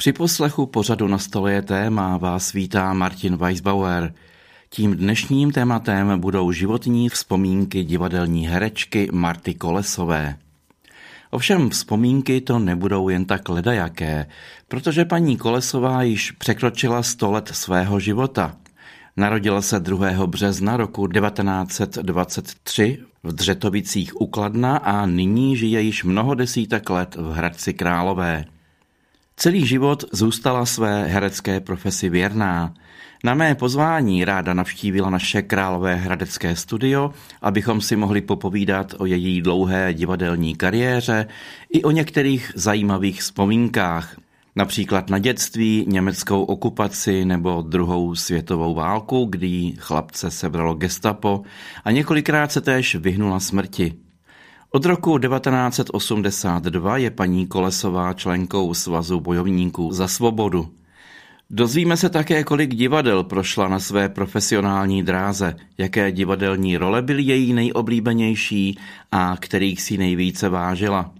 Při poslechu pořadu na stole je téma vás vítá Martin Weisbauer. Tím dnešním tématem budou životní vzpomínky divadelní herečky Marty Kolesové. Ovšem vzpomínky to nebudou jen tak ledajaké, protože paní Kolesová již překročila 100 let svého života. Narodila se 2. března roku 1923 v Dřetovicích u Kladna a nyní žije již mnoho desítek let v Hradci Králové. Celý život zůstala své herecké profesi věrná. Na mé pozvání ráda navštívila naše Králové hradecké studio, abychom si mohli popovídat o její dlouhé divadelní kariéře i o některých zajímavých vzpomínkách, například na dětství, německou okupaci nebo druhou světovou válku, kdy chlapce sebralo gestapo a několikrát se též vyhnula smrti. Od roku 1982 je paní Kolesová členkou Svazu bojovníků za svobodu. Dozvíme se také, kolik divadel prošla na své profesionální dráze, jaké divadelní role byly její nejoblíbenější a kterých si nejvíce vážila.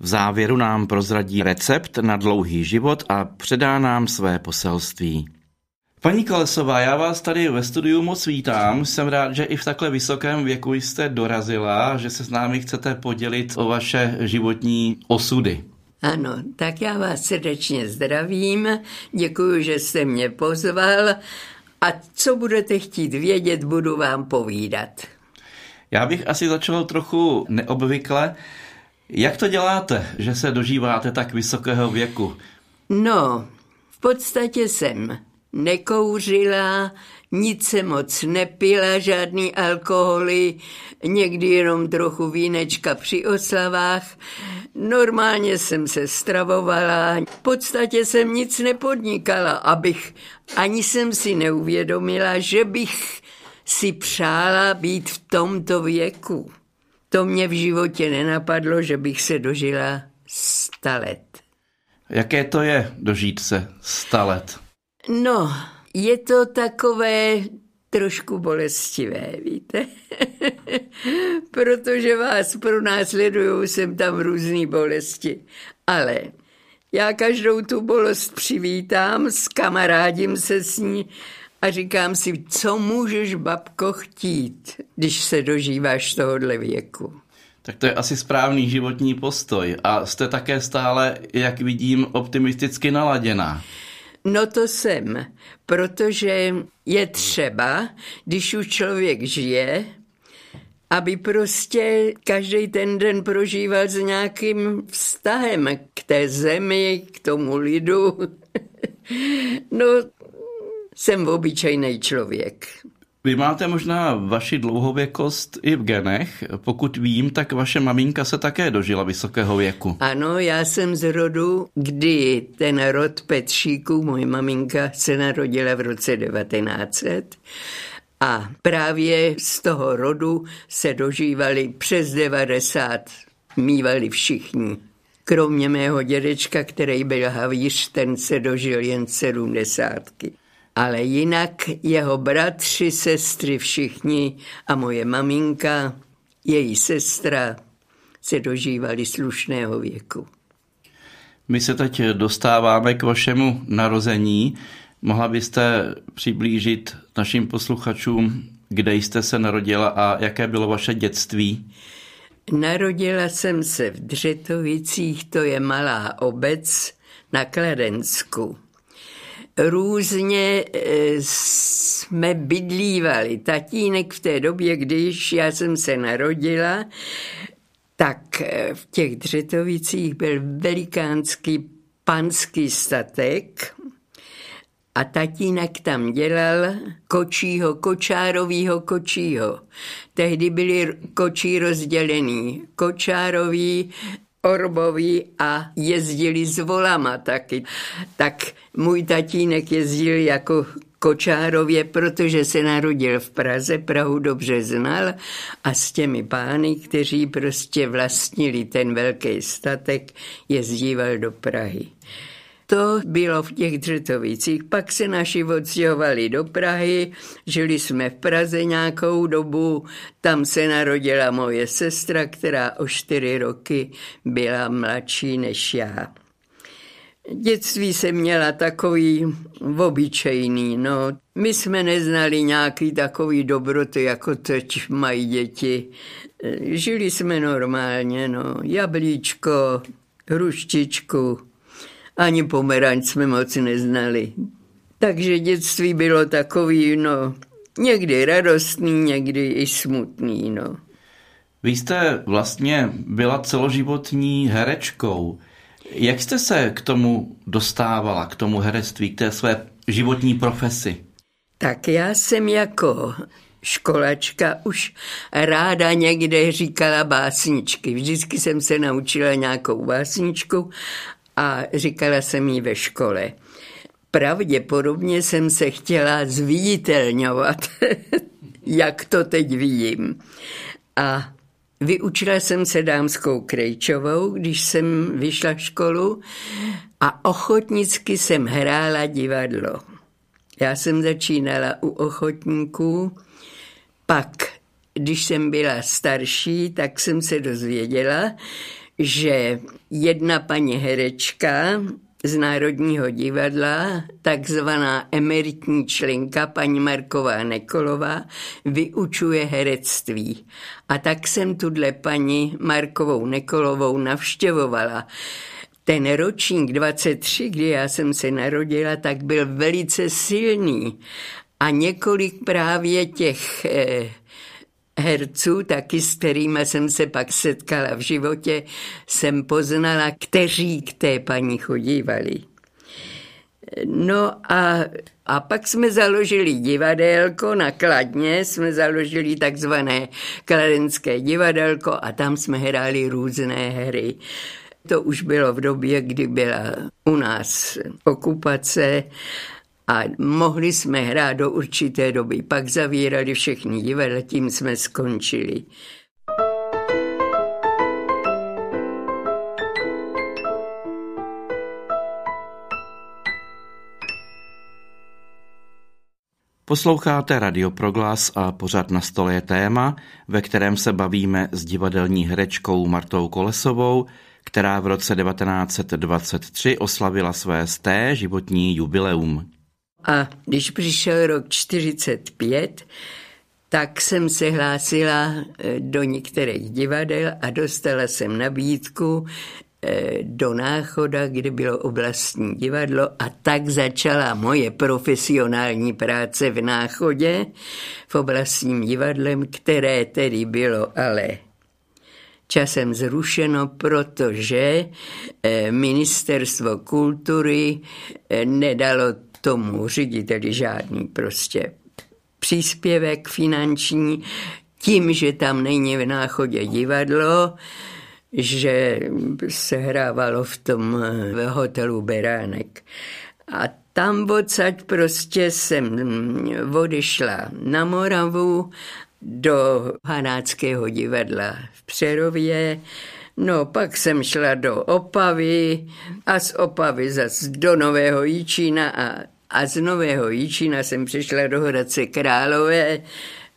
V závěru nám prozradí recept na dlouhý život a předá nám své poselství. Paní Kolesová, já vás tady ve studiu moc vítám. Jsem rád, že i v takhle vysokém věku jste dorazila, že se s námi chcete podělit o vaše životní osudy. Ano, tak já vás srdečně zdravím, děkuji, že jste mě pozval a co budete chtít vědět, budu vám povídat. Já bych asi začal trochu neobvykle. Jak to děláte, že se dožíváte tak vysokého věku? No, v podstatě jsem nekouřila, nic se moc nepila, žádný alkoholy, někdy jenom trochu vínečka při oslavách. Normálně jsem se stravovala, v podstatě jsem nic nepodnikala, abych, ani jsem si neuvědomila, že bych si přála být v tomto věku. To mě v životě nenapadlo, že bych se dožila sta let. Jaké to je dožít se sta let? No, je to takové trošku bolestivé, víte? Protože vás pronásledují sem tam různé bolesti. Ale já každou tu bolest přivítám, skamarádím se s ní a říkám si, co můžeš, babko, chtít, když se dožíváš tohohle věku. Tak to je asi správný životní postoj a jste také stále, jak vidím, optimisticky naladěná. No to jsem, protože je třeba, když už člověk žije, aby prostě každý ten den prožíval s nějakým vztahem k té zemi, k tomu lidu. no, jsem obyčejný člověk. Vy máte možná vaši dlouhověkost i v genech. Pokud vím, tak vaše maminka se také dožila vysokého věku. Ano, já jsem z rodu, kdy ten rod Petříků, moje maminka se narodila v roce 1900 a právě z toho rodu se dožívali přes 90, mývali všichni. Kromě mého dědečka, který byl havíř, ten se dožil jen sedmdesátky ale jinak jeho bratři, sestry, všichni a moje maminka, její sestra se dožívali slušného věku. My se teď dostáváme k vašemu narození. Mohla byste přiblížit našim posluchačům, kde jste se narodila a jaké bylo vaše dětství? Narodila jsem se v Dřetovicích, to je malá obec na Kladensku různě eh, jsme bydlívali. Tatínek v té době, když já jsem se narodila, tak eh, v těch Dřetovicích byl velikánský panský statek a tatínek tam dělal kočího, kočárovýho kočího. Tehdy byli kočí rozdělený. Kočárový Orbovi a jezdili s volama taky. Tak můj tatínek jezdil jako Kočárově, protože se narodil v Praze, Prahu dobře znal a s těmi pány, kteří prostě vlastnili ten velký statek, jezdíval do Prahy. To bylo v těch Dřetovicích. Pak se naši odstěhovali do Prahy, žili jsme v Praze nějakou dobu, tam se narodila moje sestra, která o čtyři roky byla mladší než já. Dětství jsem měla takový obyčejný, no. My jsme neznali nějaký takový dobroty, jako teď mají děti. Žili jsme normálně, no. Jablíčko, hruštičku, ani pomeranč jsme moc neznali. Takže dětství bylo takový, no, někdy radostný, někdy i smutný, no. Vy jste vlastně byla celoživotní herečkou. Jak jste se k tomu dostávala, k tomu herectví, k té své životní profesi? Tak já jsem jako školačka už ráda někde říkala básničky. Vždycky jsem se naučila nějakou básničku a říkala jsem ji ve škole. Pravděpodobně jsem se chtěla zviditelňovat, jak to teď vidím. A vyučila jsem se dámskou Krejčovou, když jsem vyšla školu a ochotnicky jsem hrála divadlo. Já jsem začínala u ochotníků, pak, když jsem byla starší, tak jsem se dozvěděla, že jedna paní herečka z Národního divadla, takzvaná emeritní členka paní Marková Nekolová, vyučuje herectví. A tak jsem tudle paní Markovou Nekolovou navštěvovala. Ten ročník 23, kdy já jsem se narodila, tak byl velice silný. A několik právě těch eh, herců, taky s kterými jsem se pak setkala v životě, jsem poznala, kteří k té paní chodívali. No a, a pak jsme založili divadelko na Kladně, jsme založili takzvané kladenské divadelko a tam jsme hráli různé hry. To už bylo v době, kdy byla u nás okupace a mohli jsme hrát do určité doby. Pak zavírali všechny divadla, tím jsme skončili. Posloucháte Radioproglas a pořád na stole je téma, ve kterém se bavíme s divadelní herečkou Martou Kolesovou, která v roce 1923 oslavila své sté životní jubileum. A když přišel rok 45, tak jsem se hlásila eh, do některých divadel a dostala jsem nabídku eh, do Náchoda, kde bylo oblastní divadlo a tak začala moje profesionální práce v Náchodě v oblastním divadlem, které tedy bylo ale časem zrušeno, protože eh, ministerstvo kultury nedalo tomu řediteli žádný prostě příspěvek finanční, tím, že tam není v náchodě divadlo, že se hrávalo v tom v hotelu Beránek. A tam odsaď prostě jsem odešla na Moravu do Hanáckého divadla v Přerově, No, pak jsem šla do Opavy a z Opavy zas do Nového Jíčína a, a z Nového Jíčína jsem přišla do Hradce Králové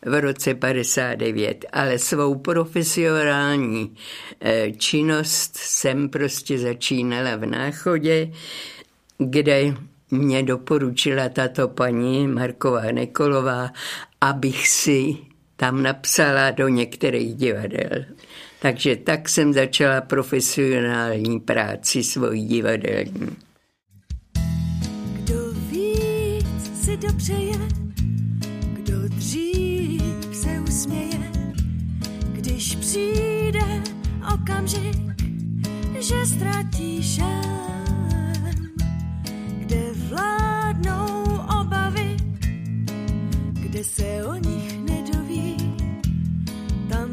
v roce 59, ale svou profesionální eh, činnost jsem prostě začínala v Náchodě, kde mě doporučila tato paní Marková Nekolová, abych si tam napsala do některých divadel. Takže tak jsem začala profesionální práci svojí divadelní. Víc si dopřeje, kdo dřív se usměje, když přijde okamžik, že ztratí šem, kde vládnou obavy, kde se o nich nedoví, tam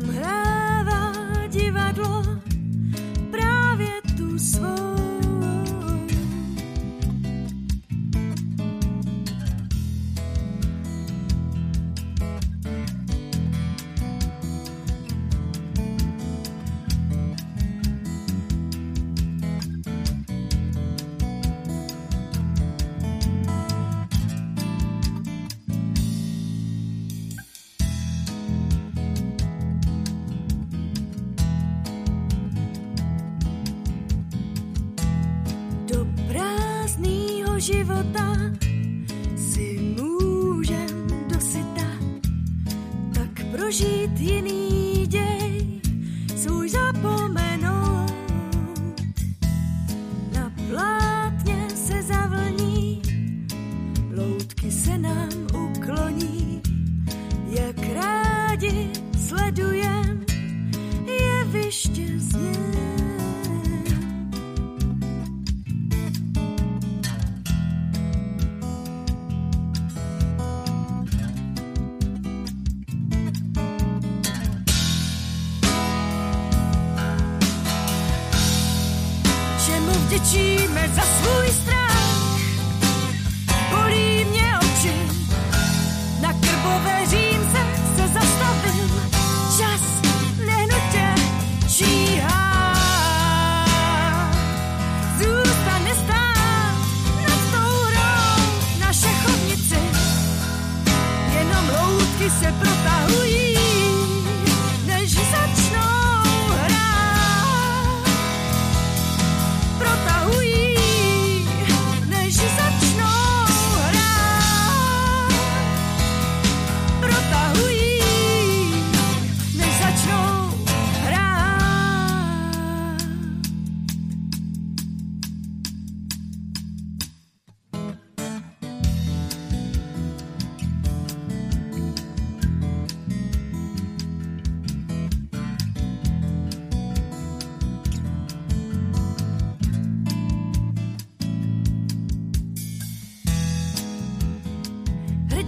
života si můžem dosyta, tak prožít jiný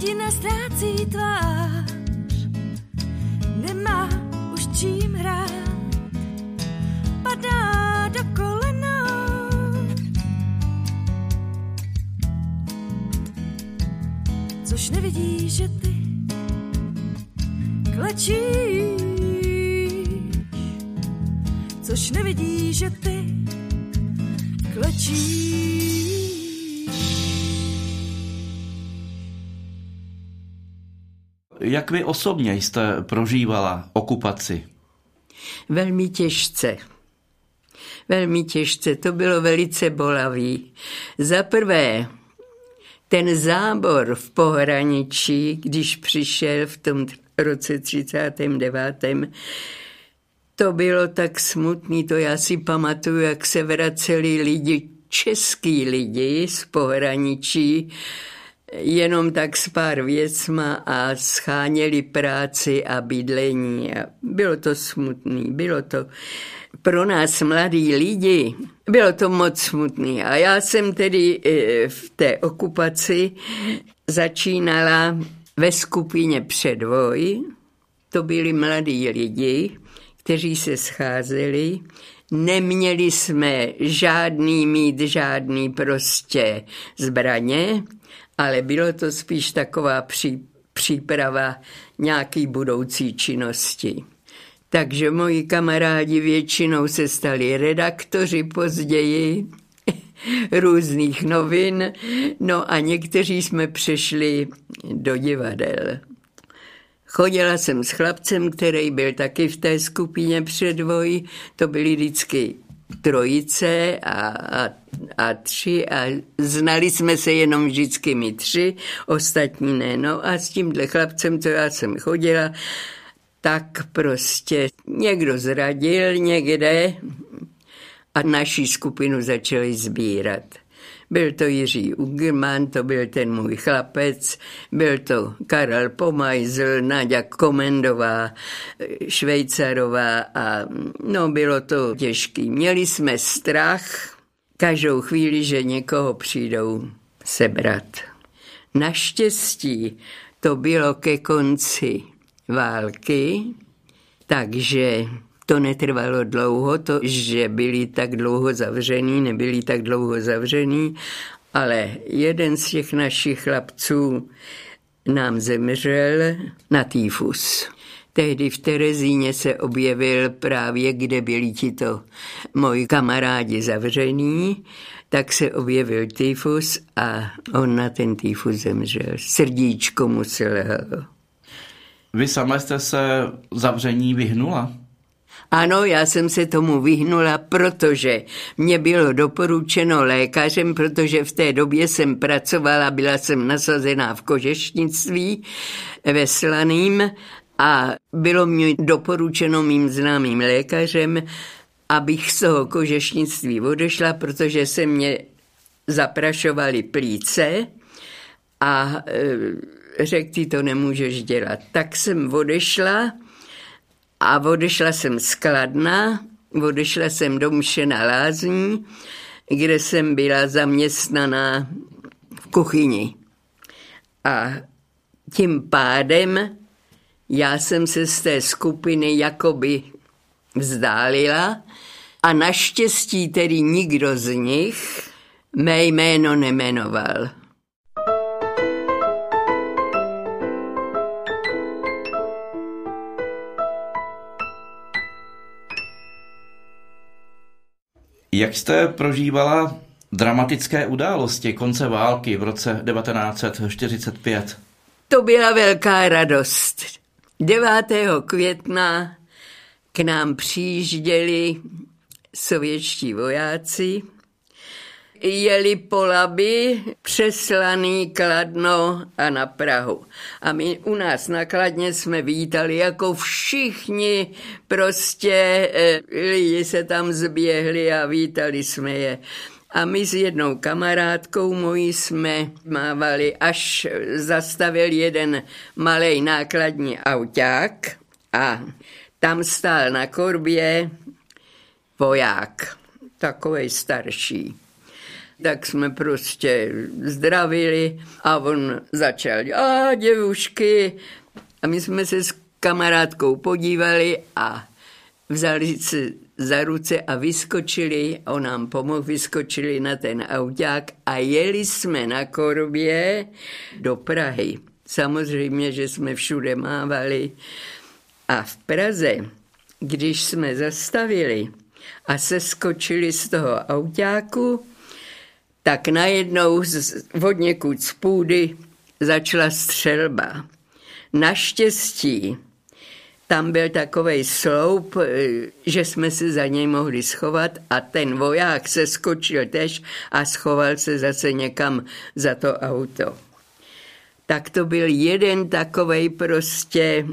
Hrdina ztrácí tvář, nemá už čím hrát, padá do kolena. Což nevidí, že ty klečíš, což nevidí, že ty Jak vy osobně jste prožívala okupaci? Velmi těžce. Velmi těžce, to bylo velice bolavý. Za prvé, ten zábor v pohraničí, když přišel v tom roce 39. To bylo tak smutný, to já si pamatuju, jak se vraceli lidi, český lidi z pohraničí, jenom tak s pár věcma a scháněli práci a bydlení. A bylo to smutný, bylo to pro nás mladí lidi, bylo to moc smutný. A já jsem tedy eh, v té okupaci začínala ve skupině Předvoj. To byli mladí lidi, kteří se scházeli. Neměli jsme žádný mít, žádný prostě zbraně, ale bylo to spíš taková pří, příprava nějaký budoucí činnosti. Takže moji kamarádi většinou se stali redaktoři později různých novin, no a někteří jsme přešli do divadel. Chodila jsem s chlapcem, který byl taky v té skupině předvoj, to byly vždycky trojice a, a, a tři a znali jsme se jenom vždycky my tři, ostatní ne. No a s tímhle chlapcem, co já jsem chodila, tak prostě někdo zradil někde a naší skupinu začali sbírat. Byl to Jiří Ugerman, to byl ten můj chlapec, byl to Karel Pomajzl, Nadia Komendová, Švejcarová a no bylo to těžký. Měli jsme strach každou chvíli, že někoho přijdou sebrat. Naštěstí to bylo ke konci války, takže to netrvalo dlouho, to, že byli tak dlouho zavřený, nebyli tak dlouho zavřený, ale jeden z těch našich chlapců nám zemřel na týfus. Tehdy v Terezíně se objevil právě, kde byli tito moji kamarádi zavření, tak se objevil týfus a on na ten týfus zemřel. Srdíčko mu selhalo. Vy sama jste se zavření vyhnula? Ano, já jsem se tomu vyhnula, protože mě bylo doporučeno lékařem, protože v té době jsem pracovala, byla jsem nasazená v kožešnictví ve Slaným a bylo mi doporučeno mým známým lékařem, abych z toho kožešnictví odešla, protože se mě zaprašovaly plíce a e, řekl, ty to nemůžeš dělat. Tak jsem odešla a odešla jsem z Kladna, odešla jsem do Mšena Lázní, kde jsem byla zaměstnaná v kuchyni. A tím pádem já jsem se z té skupiny jakoby vzdálila a naštěstí tedy nikdo z nich mé jméno nemenoval. Jak jste prožívala dramatické události konce války v roce 1945? To byla velká radost. 9. května k nám přijížděli sovětští vojáci, jeli po Labi, přeslaný Kladno a na Prahu. A my u nás na Kladně jsme vítali jako všichni, prostě eh, lidi se tam zběhli a vítali jsme je. A my s jednou kamarádkou mojí jsme mávali, až zastavil jeden malý nákladní auták a tam stál na korbě voják, takovej starší. Tak jsme prostě zdravili a on začal, a děvušky. A my jsme se s kamarádkou podívali a vzali si za ruce a vyskočili, on nám pomohl, vyskočili na ten auták a jeli jsme na korbě do Prahy. Samozřejmě, že jsme všude mávali. A v Praze, když jsme zastavili a se skočili z toho autáku, tak najednou z vodněkud z půdy začala střelba. Naštěstí tam byl takový sloup, eh, že jsme se za něj mohli schovat a ten voják se skočil tež a schoval se zase někam za to auto. Tak to byl jeden takový prostě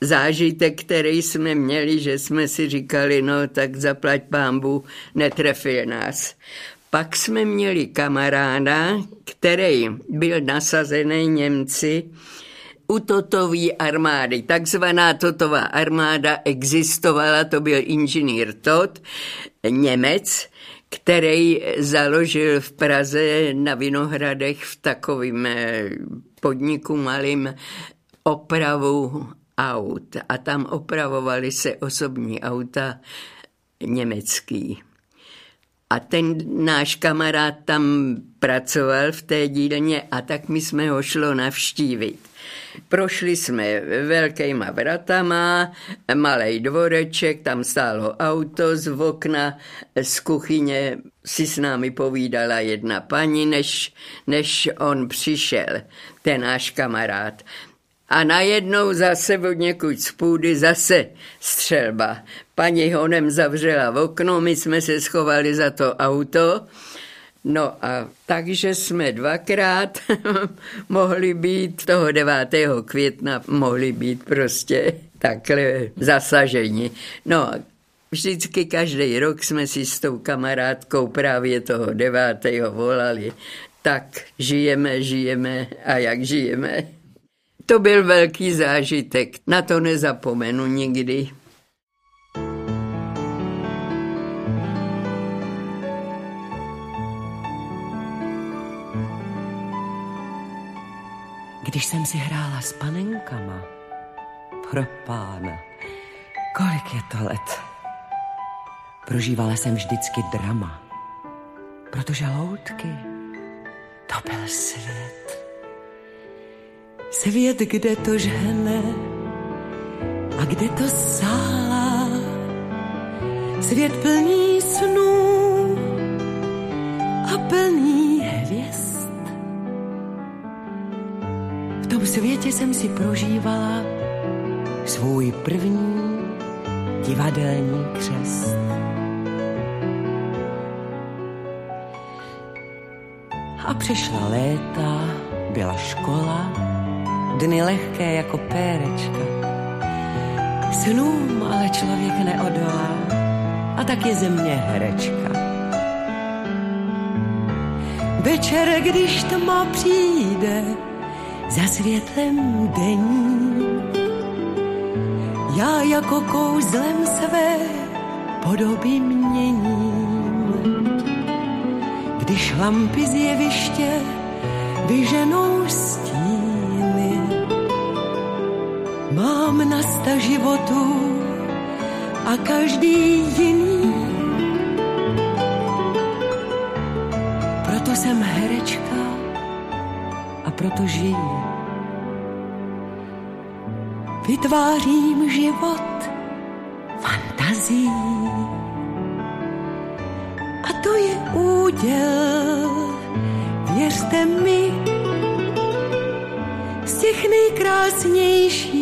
zážitek, který jsme měli, že jsme si říkali, no tak zaplať pámbu, netrefil nás. Pak jsme měli kamaráda, který byl nasazený Němci, u Totové armády. Takzvaná Totová armáda existovala, to byl inženýr Tot, Němec, který založil v Praze na Vinohradech v takovém eh, podniku malým opravu aut. A tam opravovali se osobní auta německý. A ten náš kamarád tam pracoval v té dílně a tak my jsme ho šlo navštívit. Prošli jsme velkýma vratama, malý dvoreček, tam stálo auto z okna, z kuchyně si s námi povídala jedna paní, než, než on přišel, ten náš kamarád. A najednou zase od někud z půdy zase střelba. Paní honem zavřela v okno, my jsme se schovali za to auto No a takže jsme dvakrát mohli být toho 9. května, mohli být prostě takhle zasaženi. No vždycky každý rok jsme si s tou kamarádkou právě toho 9. volali, tak žijeme, žijeme a jak žijeme. To byl velký zážitek, na to nezapomenu nikdy. Když jsem si hrála s panenkama, pro pána, kolik je to let, prožívala jsem vždycky drama, protože loutky, to byl svět. Svět, kde to žhne a kde to sálá. Svět plný snů a plný hvězd. tom světě jsem si prožívala svůj první divadelní křest. A přišla léta, byla škola, dny lehké jako pérečka. Snům ale člověk neodolá a tak je ze mě herečka. Večer, když tma přijde, za světlem denní, já jako kouzlem své podoby měním. Když lampy z jeviště vyženou stíny, mám na sta životů a každý jiný. Proto jsem herečka a proto žiju. Vytvářím život fantazí. A to je úděl, věřte mi, z těch nejkrásnějších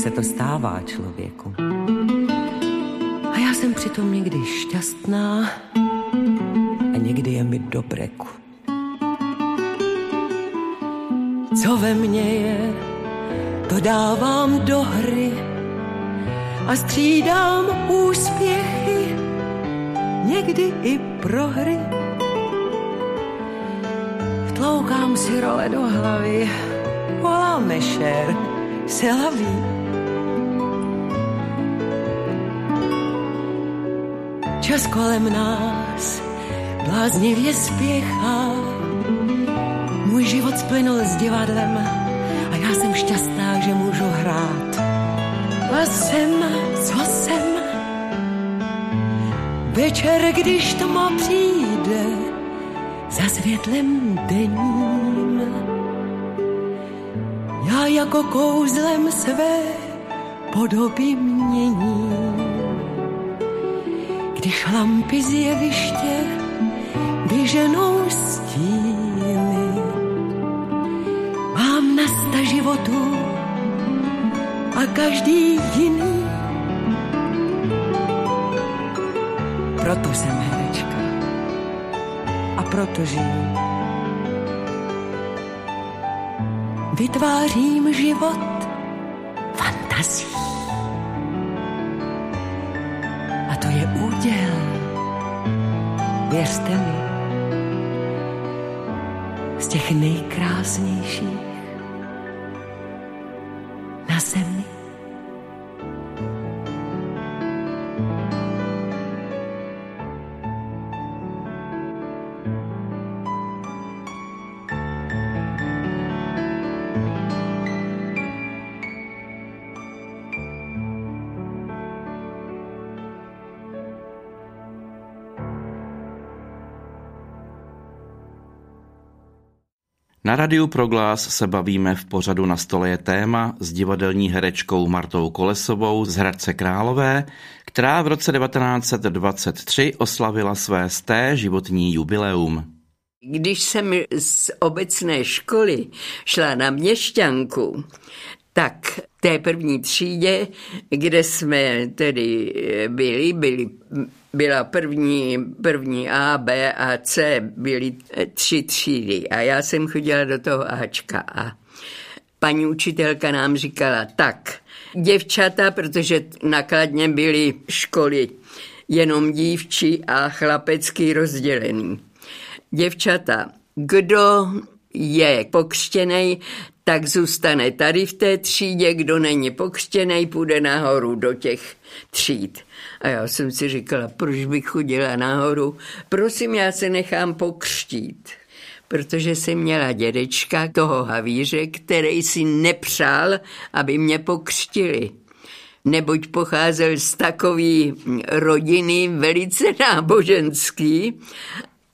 se to stává člověku. A já jsem přitom někdy šťastná a někdy je mi do breku. Co ve mně je, to dávám do hry a střídám úspěchy, někdy i prohry. Tloukám si role do hlavy, voláme šer, se laví. Čas kolem nás bláznivě spěchá, můj život splynul s divadlem a já jsem šťastná, že můžu hrát. A jsem, co jsem, večer, když tma přijde, za světlem denním. Já jako kouzlem své podoby měním. Když lampy z jeviště vyženou stíny, mám na sta životů a každý jiný. Proto jsem herečka a proto žiju. Vytvářím život fantazí. Věřte mi, z těch nejkrásnějších Na Radiu Proglas se bavíme v pořadu Na stole je téma s divadelní herečkou Martou Kolesovou z Hradce Králové, která v roce 1923 oslavila své sté životní jubileum. Když jsem z obecné školy šla na měšťanku, tak té první třídě, kde jsme tedy byli, byli byla první, první A, B a C, byly tři třídy a já jsem chodila do toho Ačka a paní učitelka nám říkala tak, děvčata, protože nakladně byly školy jenom dívčí a chlapecký rozdělený. Děvčata, kdo je pokřtěný, tak zůstane tady v té třídě, kdo není pokřtěný, půjde nahoru do těch tříd. A já jsem si říkala, proč bych chodila nahoru? Prosím, já se nechám pokřtít. Protože jsem měla dědečka toho havíře, který si nepřál, aby mě pokřtili neboť pocházel z takové rodiny velice náboženský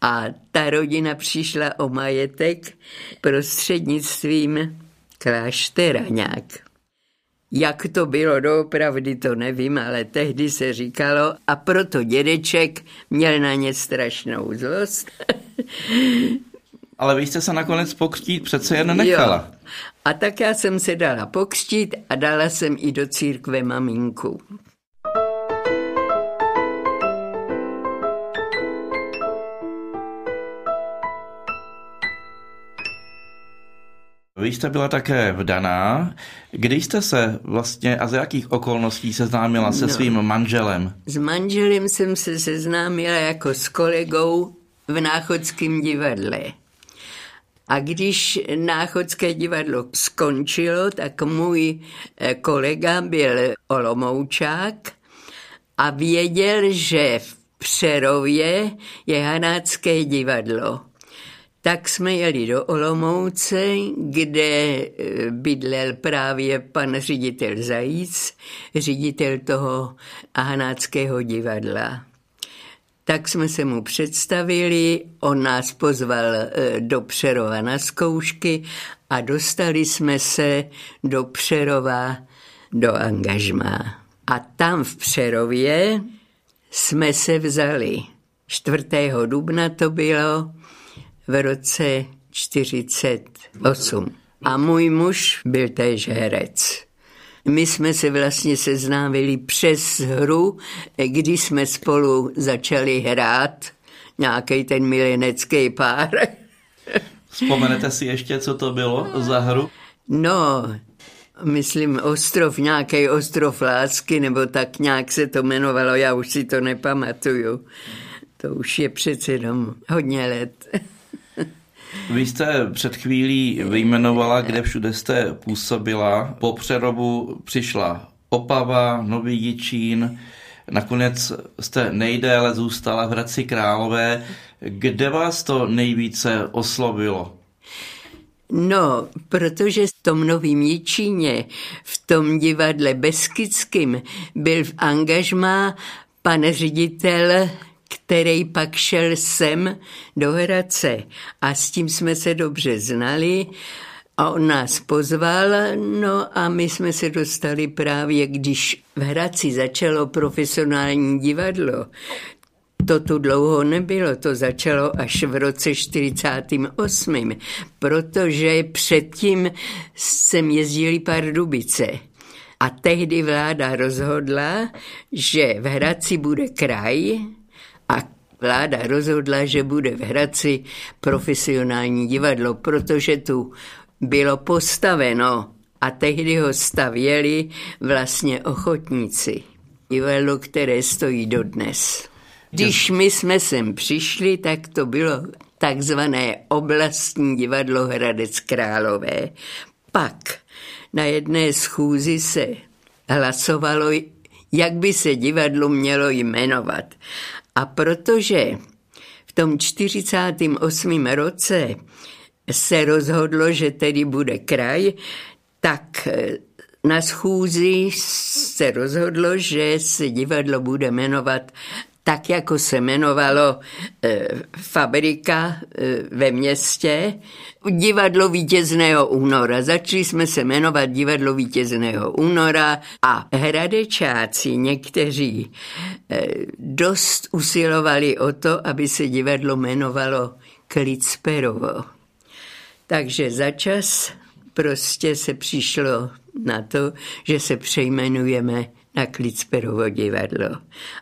a ta rodina přišla o majetek prostřednictvím kláštera nějak. Jak to bylo doopravdy, to nevím, ale tehdy se říkalo a proto dědeček měl na ně strašnou zlost. Ale vy jste se nakonec pokřtít přece jen nechala. Jo. A tak já jsem se dala pokřtít a dala jsem i do církve maminku. Vy jste byla také vdaná. Kdy jste se vlastně a za jakých okolností seznámila se No. svým manželem? S manželem jsem se seznámila jako s kolegou v Náchodském divadle. A když Náchodské divadlo skončilo, tak můj eh, kolega byl Olomoučák a věděl, že v Přerově je Hanácké divadlo. Tak jsme jeli do Olomouce, kde eh, bydlel právě pan ředitel Zajíc, ředitel toho Hanáckého divadla. Tak jsme se mu představili, on nás pozval eh, do Přerova na zkoušky a dostali jsme se do Přerova do angažmá. A tam v Přerově jsme se vzali. 4. dubna to bylo v roce 48. A můj muž byl též herec. My jsme se vlastně seznámili přes hru, kdy jsme spolu začali hrát nějaký ten milenecký pár. Vzpomenete si ještě, co to bylo za hru? No, myslím ostrov, nějaký ostrov lásky, nebo tak nějak se to jmenovalo, já už si to nepamatuju. To už je přece jenom hodně let. Vy jste před chvílí vyjmenovala, kde všude jste působila. Po přerobu přišla Opava, Nový Jičín, nakonec jste nejdéle zůstala v Hradci Králové. Kde vás to nejvíce oslovilo? No, protože v tom Novým Jičíně, v tom divadle Beskickým, byl v angažmá pan ředitel, který pak šel sem do Hradce. A s tím jsme se dobře znali. A on nás pozval, no a my jsme se dostali právě, když v Hradci začalo profesionální divadlo, to tu dlouho nebylo, to začalo až v roce 48. Protože předtím sem jezdili Pardubice. A tehdy vláda rozhodla, že v Hradci bude kraj a vláda rozhodla, že bude v Hradci profesionální divadlo, protože tu bylo postaveno a tehdy ho stavěli vlastně ochotníci. Divadlo, které stojí dodnes. Když my jsme sem přišli, tak to bylo takzvané oblastní divadlo Hradec Králové. Pak na jedné schůzi se hlasovalo, jak by se divadlo mělo jmenovat. A protože v tom 48. roce se rozhodlo, že tedy bude kraj, tak na schůzi se rozhodlo, že se divadlo bude jmenovat tak, jako se jmenovalo e, fabrika e, ve městě, divadlo vítězného února. Začali jsme se jmenovat divadlo vítězného února a hradečáci někteří e, dost usilovali o to, aby se divadlo jmenovalo Klicperovo. Takže začas prostě se přišlo na to, že se přejmenujeme na Klicperovo divadlo.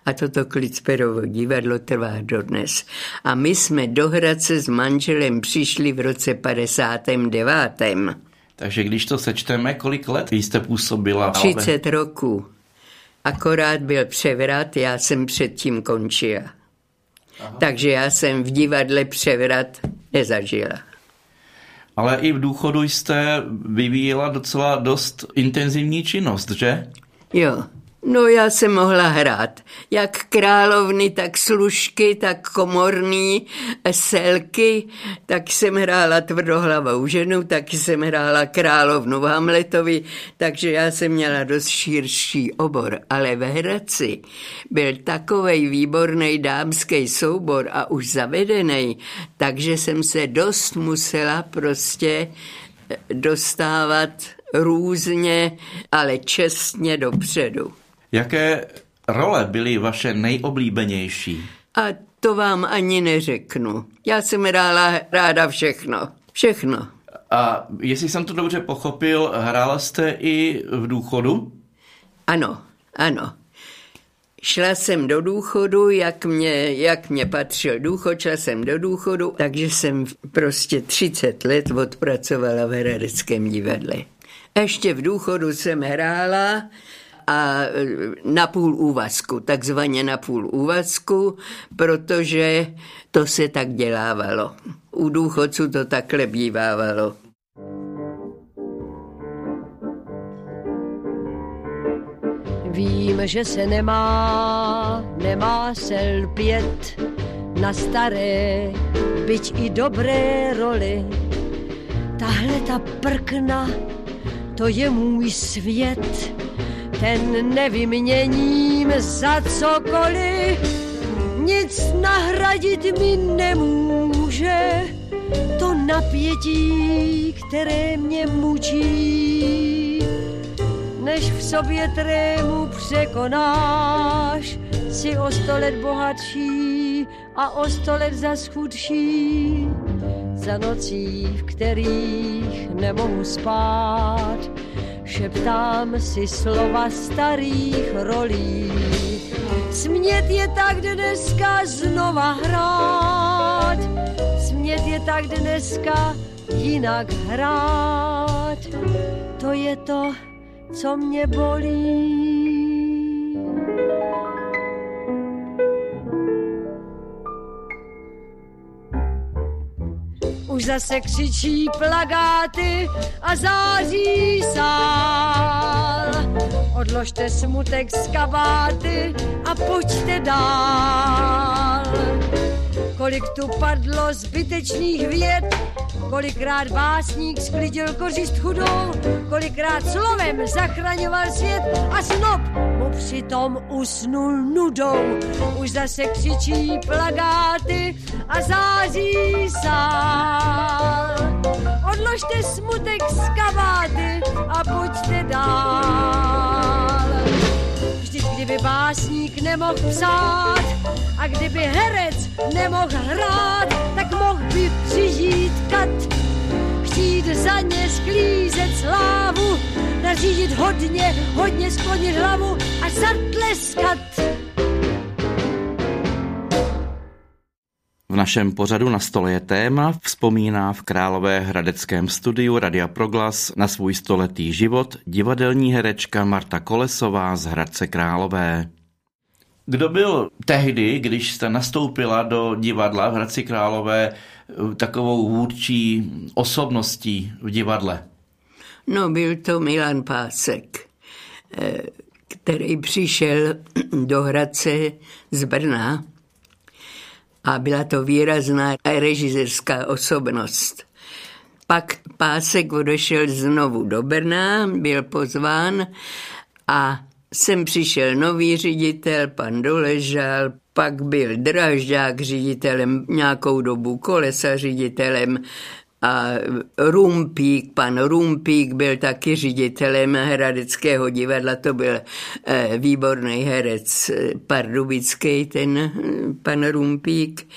A toto Klicperovo divadlo trvá dodnes. A my jsme do Hradce s manželem přišli v roce 59. Takže když to sečteme, kolik let jste působila? 30 roků. Akorát byl převrat, já jsem předtím končila. Aha. Takže já jsem v divadle převrat nezažila. Ale i v důchodu jste vyvíjela docela dost intenzivní činnost, že? Jo. No já jsem mohla hrát. Jak královny, tak služky, tak komorní selky. Tak jsem hrála tvrdohlavou ženu, taky jsem hrála královnu v Hamletovi, takže já jsem měla dost širší obor. Ale ve Hradci byl takovej výborný dámský soubor a už zavedený, takže jsem se dost musela prostě dostávat různě, ale čestně dopředu. Jaké role byly vaše nejoblíbenější? A to vám ani neřeknu. Já jsem hrála ráda všechno. Všechno. A jestli jsem to dobře pochopil, hrála jste i v důchodu? Ano, ano. Šla jsem do důchodu, jak mě, jak mě patřil důchod, šla jsem do důchodu, takže jsem prostě 30 let odpracovala v Hradeckém divadle. Ještě v důchodu jsem hrála a na půl úvazku, takzvaně na půl úvazku, protože to se tak dělávalo. U důchodců to takhle bývávalo. Vím, že se nemá, nemá se lpět na staré, byť i dobré roli. Tahle ta prkna, to je můj svět, ten nevyměním za cokoliv. Nic nahradit mi nemůže, to napětí, které mě mučí. Než v sobě trému překonáš, si o sto let bohatší a o sto let zas chudší. Za nocí, v kterých nemohu spát, šeptám si slova starých rolí. Smět je tak dneska znova hrát, smět je tak dneska jinak hrát. To je to, co mě bolí. Už zase křičí plagáty a září sál. Odložte smutek z kabáty a pojďte dál. Kolik tu padlo zbytečných věd, kolikrát básník sklidil kořist chudou, kolikrát slovem zachraňoval svět a snob mu přitom usnul nudou. Už zase křičí plagáty a září sál. Odložte smutek z kabáty a pojďte dál. Kdyby básník nemohl psát a kdyby herec nemohl hrát, tak mohl by přižít kat. Chtít za ně sklízet slávu, nařídit hodně, hodně sklonit hlavu a zatleskat. Našem pořadu na stole je téma vzpomíná v Králové hradeckém studiu Radia Proglas na svůj stoletý život divadelní herečka Marta Kolesová z Hradce Králové. Kdo byl tehdy, když jste nastoupila do divadla v Hradci Králové, takovou vůdčí osobností v divadle? No, byl to Milan Pásek, eh, který přišel do Hradce z Brna a byla to výrazná režisérská osobnost. Pak Pásek odešel znovu do Brna, byl pozván a sem přišel nový ředitel, pan Doležal, pak byl Dražďák ředitelem nějakou dobu, Kolesa ředitelem a Rumpík, pan Rumpík byl taky ředitelem Hradeckého divadla, to byl eh, výborný herec pardubický, ten eh, pan Rumpík.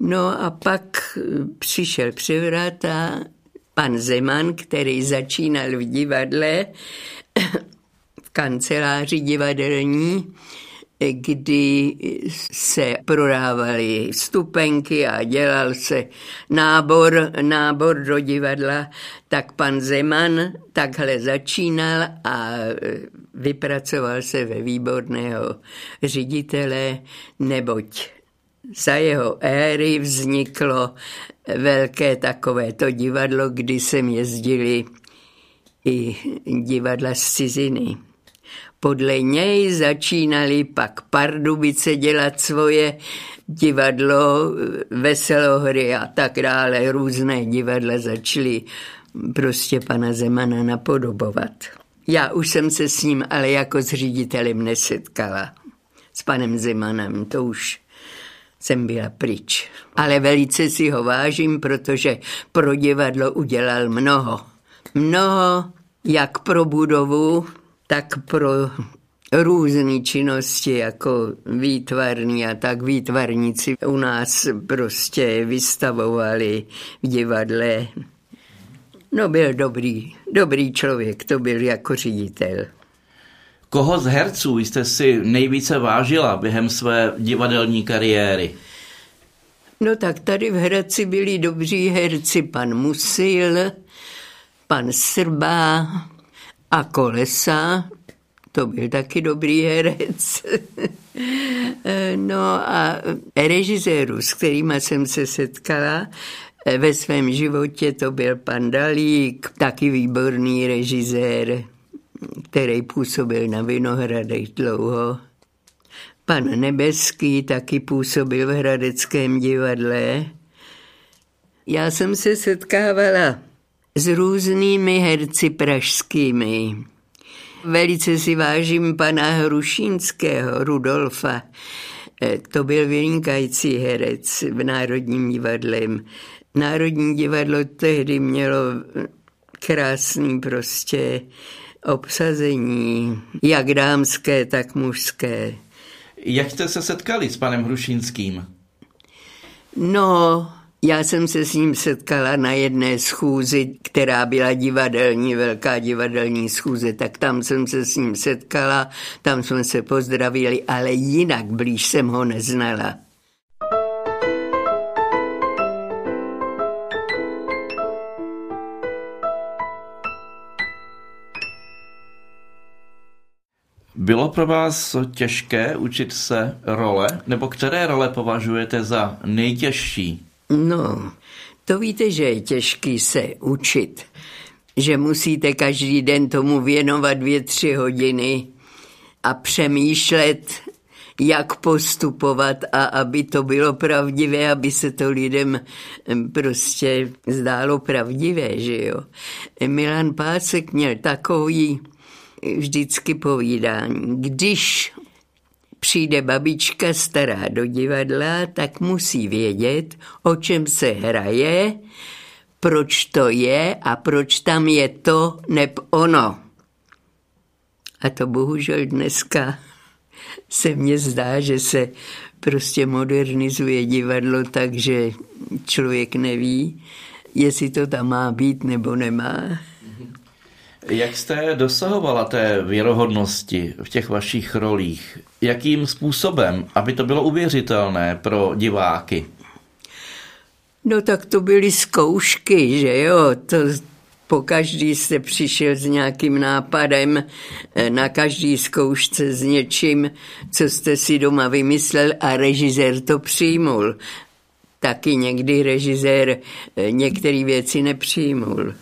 No a pak přišel převrat a pan Zeman, který začínal v divadle, v kanceláři divadelní, kdy se prodávaly stupenky a dělal se nábor, nábor do divadla, tak pan Zeman takhle začínal a vypracoval se ve výborného ředitele, neboť za jeho éry vzniklo velké takovéto divadlo, kdy sem jezdili i divadla z ciziny. Podle něj začínali pak Pardubice dělat svoje divadlo, veselohry a tak dále. Různé divadla začaly prostě pana Zemana napodobovat. Já už jsem se s ním ale jako s ředitelem nesetkala. S panem Zemanem, to už jsem byla pryč. Ale velice si ho vážím, protože pro divadlo udělal mnoho. Mnoho jak pro budovu, tak pro různé činnosti, jako výtvarní a tak výtvarníci u nás prostě vystavovali v divadle. No byl dobrý, dobrý člověk, to byl jako ředitel. Koho z herců jste si nejvíce vážila během své divadelní kariéry? No tak tady v Hradci byli dobří herci pan Musil, pan Srbá a Kolesa, to byl taky dobrý herec. no a režiséru, s kterými jsem se setkala, ve svém životě to byl pan Dalík, taky výborný režisér, který působil na Vinohradech dlouho. Pan Nebeský taky působil v Hradeckém divadle. Já jsem se setkávala s různými herci pražskými. Velice si vážím pana Hrušínského, Rudolfa. E, to byl vynikající herec v Národním divadlem. Národní divadlo tehdy mělo krásný prostě obsazení, jak dámské, tak mužské. Jak jste se setkali s panem Hrušínským? No, já jsem se s ním setkala na jedné schůzi, která byla divadelní, velká divadelní schůze, tak tam jsem se s ním setkala, tam jsme se pozdravili, ale jinak blíž jsem ho neznala. Bylo pro vás těžké učit se role, nebo které role považujete za nejtěžší? No, to víte, že je těžký se učit, že musíte každý den tomu věnovat dvě, tři hodiny a přemýšlet, jak postupovat a aby to bylo pravdivé, aby se to lidem prostě zdálo pravdivé, že jo. Milan Pásek měl takový vždycky povídání. Když přijde babička stará do divadla, tak musí vědět, o čem se hraje, proč to je a proč tam je to neb ono. A to bohužel dneska se mně zdá, že se prostě modernizuje divadlo tak, že člověk neví, jestli to tam má být nebo nemá. Jak jste dosahovala té věrohodnosti v těch vašich rolích? Jakým způsobem, aby to bylo uvěřitelné pro diváky? No tak to byly zkoušky, že jo, to po každý jste přišel s nějakým nápadem, na každý zkoušce s něčím, co jste si doma vymyslel a režisér to přijmul. Taky někdy režisér některé věci nepřijmul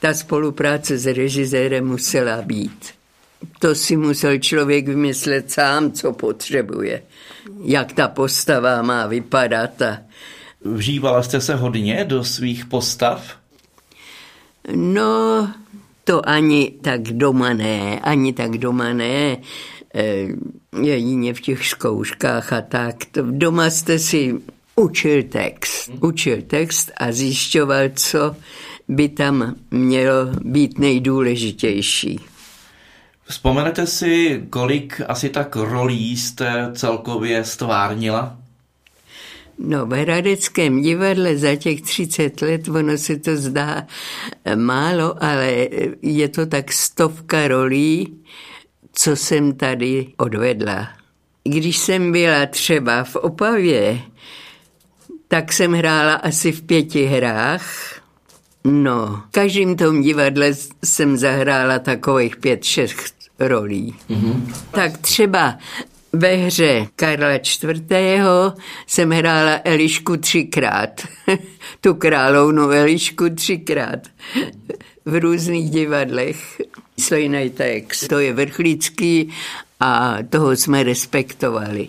ta spolupráce s režisérem musela být. To si musel člověk vymyslet sám, co potřebuje, jak ta postava má vypadat. A... Vžívala jste se hodně do svých postav? No, to ani tak doma ne, ani tak doma ne. E, jedině v těch zkouškách a tak. To doma jste si učil text. Učil text a zjišťoval, co by tam mělo být nejdůležitější. Vzpomenete si, kolik asi tak rolí jste celkově stvárnila? No, v Hradeckém divadle za těch 30 let, ono se to zdá málo, ale je to tak stovka rolí, co jsem tady odvedla. Když jsem byla třeba v Opavě, tak jsem hrála asi v pěti hrách No, v každém tom divadle jsem zahrála takových pět, šest rolí. Mm-hmm. Tak třeba ve hře Karla IV. jsem hrála Elišku třikrát. tu královnu Elišku třikrát. v různých divadlech. Slejnej text, to je vrchlícký a toho jsme respektovali.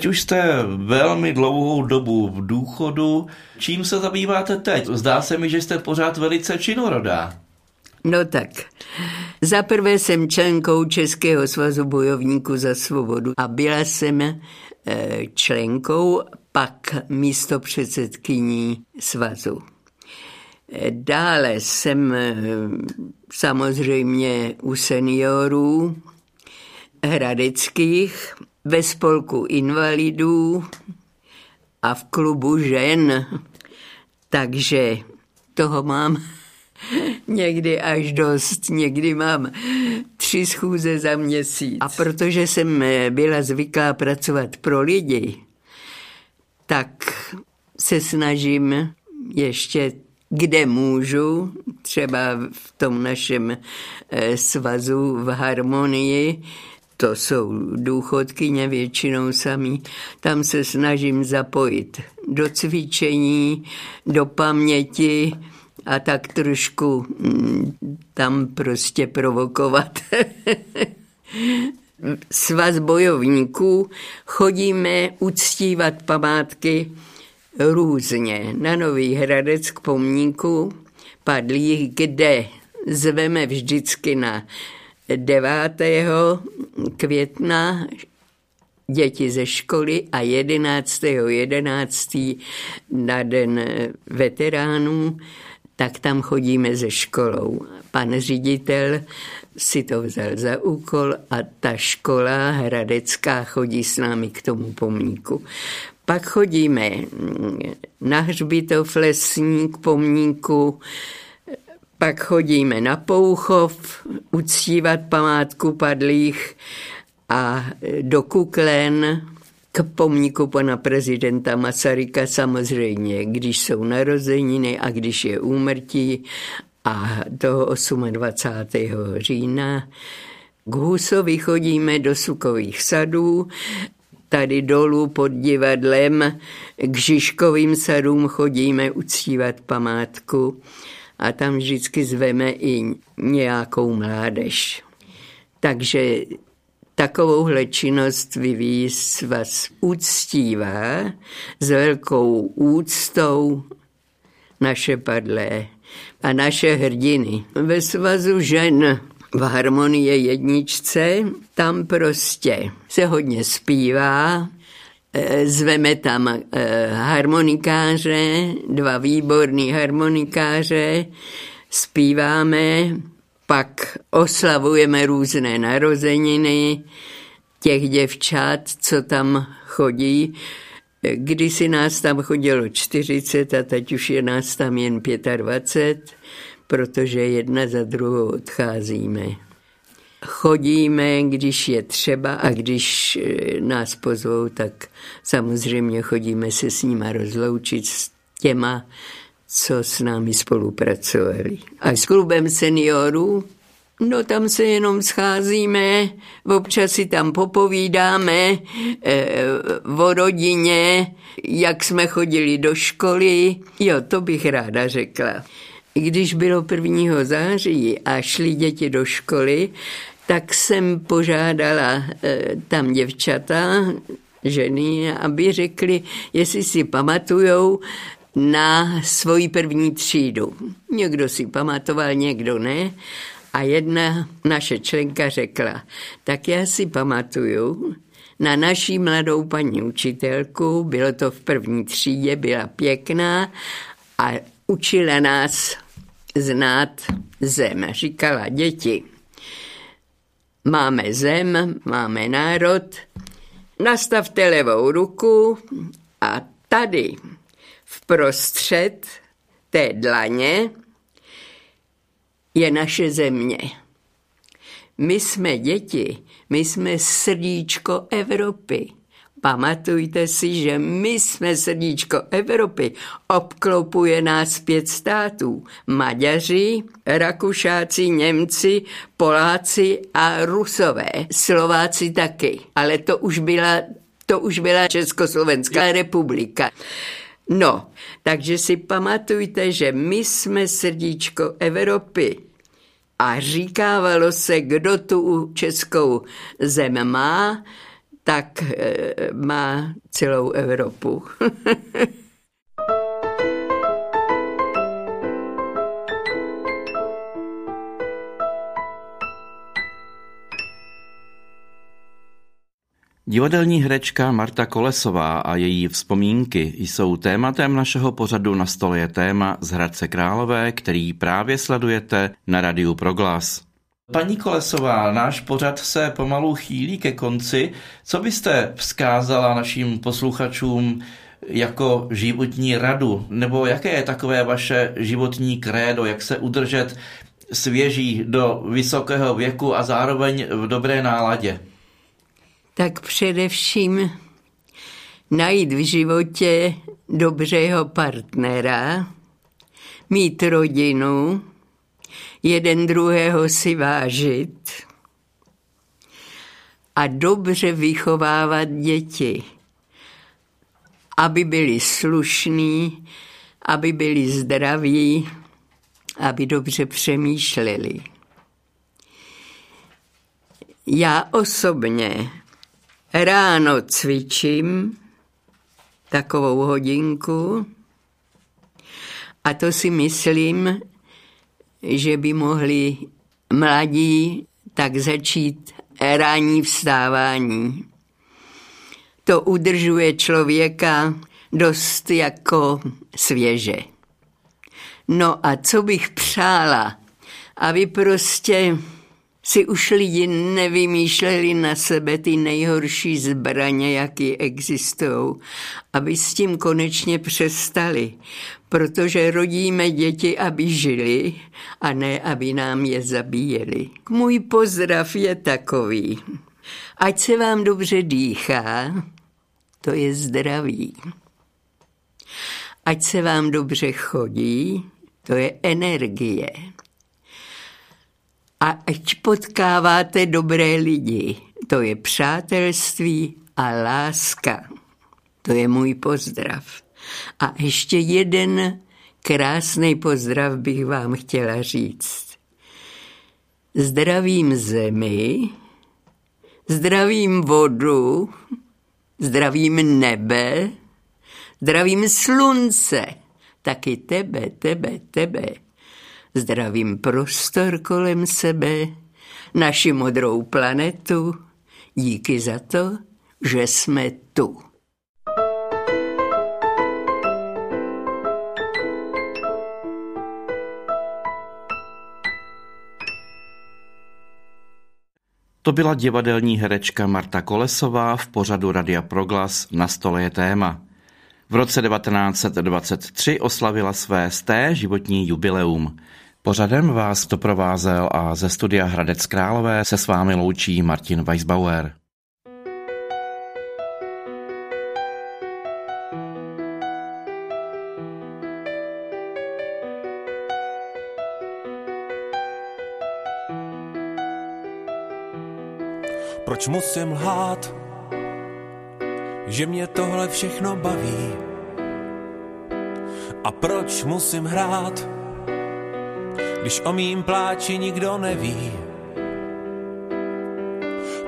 Teď už jste velmi dlouhou dobu v důchodu. Čím se zabýváte teď? Zdá se mi, že jste pořád velice činorodá. No tak, za prvé jsem členkou Českého svazu bojovníků za svobodu a byla jsem eh, členkou, pak místo předsedkyní svazu. Eh, Dále jsem eh, samozřejmě u seniorů hradeckých, ve spolku invalidů a v klubu žen. Takže toho mám někdy až dost, někdy mám tři schůze za měsíc. A protože jsem byla zvyklá pracovat pro lidi, tak se snažím ještě kde můžu, třeba v tom našem eh, svazu v harmonii, to jsou důchodkyně většinou samý, tam se snažím zapojit do cvičení, do paměti a tak trošku mm, tam prostě provokovat. Svaz bojovníků chodíme uctívat památky různě. Na Nový Hradec k pomníku padlých, kde zveme vždycky na 9. května děti ze školy a 11.11. 11. na den veteránů, tak tam chodíme ze školou. Pan ředitel si to vzal za úkol a ta škola hradecká chodí s námi k tomu pomníku. Pak chodíme na hřbitov lesní k pomníku, pak chodíme na Pouchov uctívat památku padlých a do Kuklen k pomníku pana prezidenta Masaryka samozřejmě, když jsou narozeniny a když je úmrtí a do 28. října k Husovi chodíme do Sukových sadů, tady dolů pod divadlem k Žižkovým sadům chodíme uctívat památku a tam vždycky zveme i nějakou mládež. Takže takovouhle činnost vyvíjí vás úctívá s velkou úctou naše padlé a naše hrdiny. Ve svazu žen v harmonie jedničce, tam prostě se hodně zpívá, zveme tam e, harmonikáře, dva výborní harmonikáře, zpíváme, pak oslavujeme různé narozeniny těch děvčat, co tam chodí. Kdysi nás tam chodilo 40 a teď už je nás tam jen 25, protože jedna za druhou odcházíme. Chodíme, když je třeba a když eh, nás pozvou, tak samozřejmě chodíme se s nima rozloučit s těma, co s námi spolupracovali. A s klubem seniorů No tam se jenom scházíme, občas si tam popovídáme e, o rodině, jak jsme chodili do školy. Jo, to bych ráda řekla. Když bylo 1. září a šli děti do školy, tak jsem požádala e, tam děvčata, ženy, aby řekli, jestli si pamatujou na svoji první třídu. Někdo si pamatoval, někdo ne. A jedna naše členka řekla, tak já si pamatuju na naší mladou paní učitelku, bylo to v první třídě, byla pěkná a učila nás znát zem. Říkala, děti, máme zem, máme národ, nastavte levou ruku a tady vprostřed té dlaně je naše země. My jsme děti, my jsme srdíčko Evropy. Pamatujte si, že my jsme srdíčko Evropy. Obklopuje nás pět států. Maďaři, Rakušáci, Němci, Poláci a Rusové. Slováci taky. Ale to už byla, to už byla Československá republika. No, takže si pamatujte, že my jsme srdíčko Evropy. A říkávalo se, kdo tu českou zem má, tak e, má celou Evropu. Divadelní herečka Marta Kolesová a její vzpomínky jsou tématem našeho pořadu Na stole je téma z Hradce Králové, který právě sledujete na Radiu Proglas. Paní Kolesová, náš pořad se pomalu chýlí ke konci. Co byste vzkázala našim posluchačům jako životní radu? Nebo jaké je takové vaše životní krédo, jak se udržet svěží do vysokého věku a zároveň v dobré náladě? tak především najít v životě dobřého partnera, mít rodinu, jeden druhého si vážit a dobře vychovávat děti, aby byli slušní, aby byli zdraví, aby dobře přemýšleli. Já osobně Ráno cvičím takovou hodinku a to si myslím, že by mohli mladí tak začít ranní vstávání. to udržuje člověka dost jako svěže. No a co bych přála, aby prostě si už lidi nevymýšleli na sebe ty nejhorší zbraně, jaký existují, aby s tím konečně přestali, protože rodíme děti, aby žili a ne, aby nám je zabíjeli. Můj pozdrav je takový. Ať se vám dobře dýchá, to je zdraví. Ať se vám dobře chodí, to je energie. A ať potkáváte dobré lidi, to je přátelství a láska. To je můj pozdrav. A ještě jeden krásný pozdrav bych vám chtěla říct. Zdravím zemi, zdravím vodu, zdravím nebe, zdravím slunce, taky tebe, tebe, tebe. Zdravím prostor kolem sebe, naši modrou planetu. Díky za to, že jsme tu. To byla divadelní herečka Marta Kolesová v pořadu Radia Proglas Na stole je téma. V roce 1923 oslavila své sté životní jubileum. Pořadem vás doprovázel a ze studia Hradec Králové se s vámi loučí Martin Weisbauer. Proč musím lhát, že mě tohle všechno baví? A proč musím hrát, když o mým pláči nikdo neví?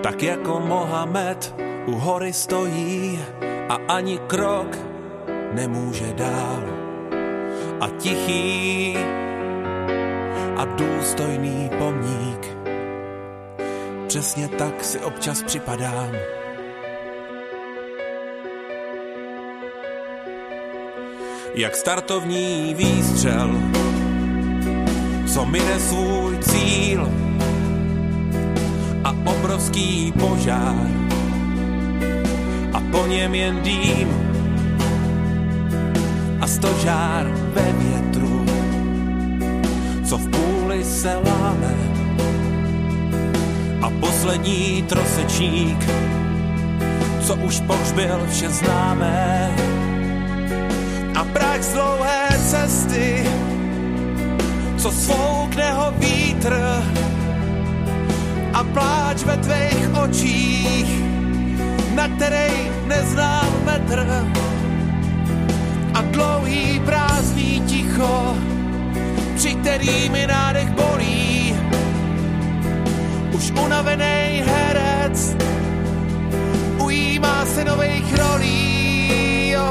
Tak jako Mohamed u hory stojí a ani krok nemůže dál. A tichý a důstojný pomník Přesně tak si občas připadám. Jak startovní výstřel, co mine svůj cíl a obrovský požár a po něm jen dým a stožár ve větru, co v půli se láme poslední trosečník, co už pohřbil vše známé. A prach z dlouhé cesty, co svoukne ho vítr a pláč ve tvých očích, na který neznám metr a dlouhý prázdný ticho, při který mi nádech bolí už unavený herec ujímá se nových rolí. Oh.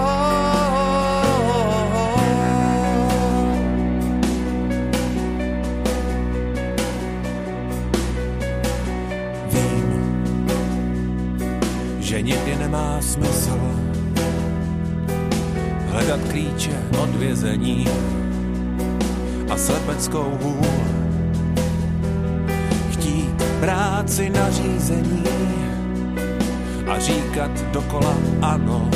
Vím, že někdy nemá smysl hledat klíče od vězení a slepeckou hůl práci nařízení a říkat dokola ano,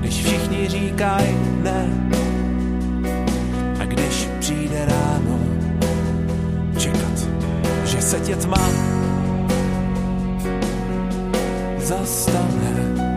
když všichni říkají ne a když přijde ráno, čekat, že se tě tma zastane.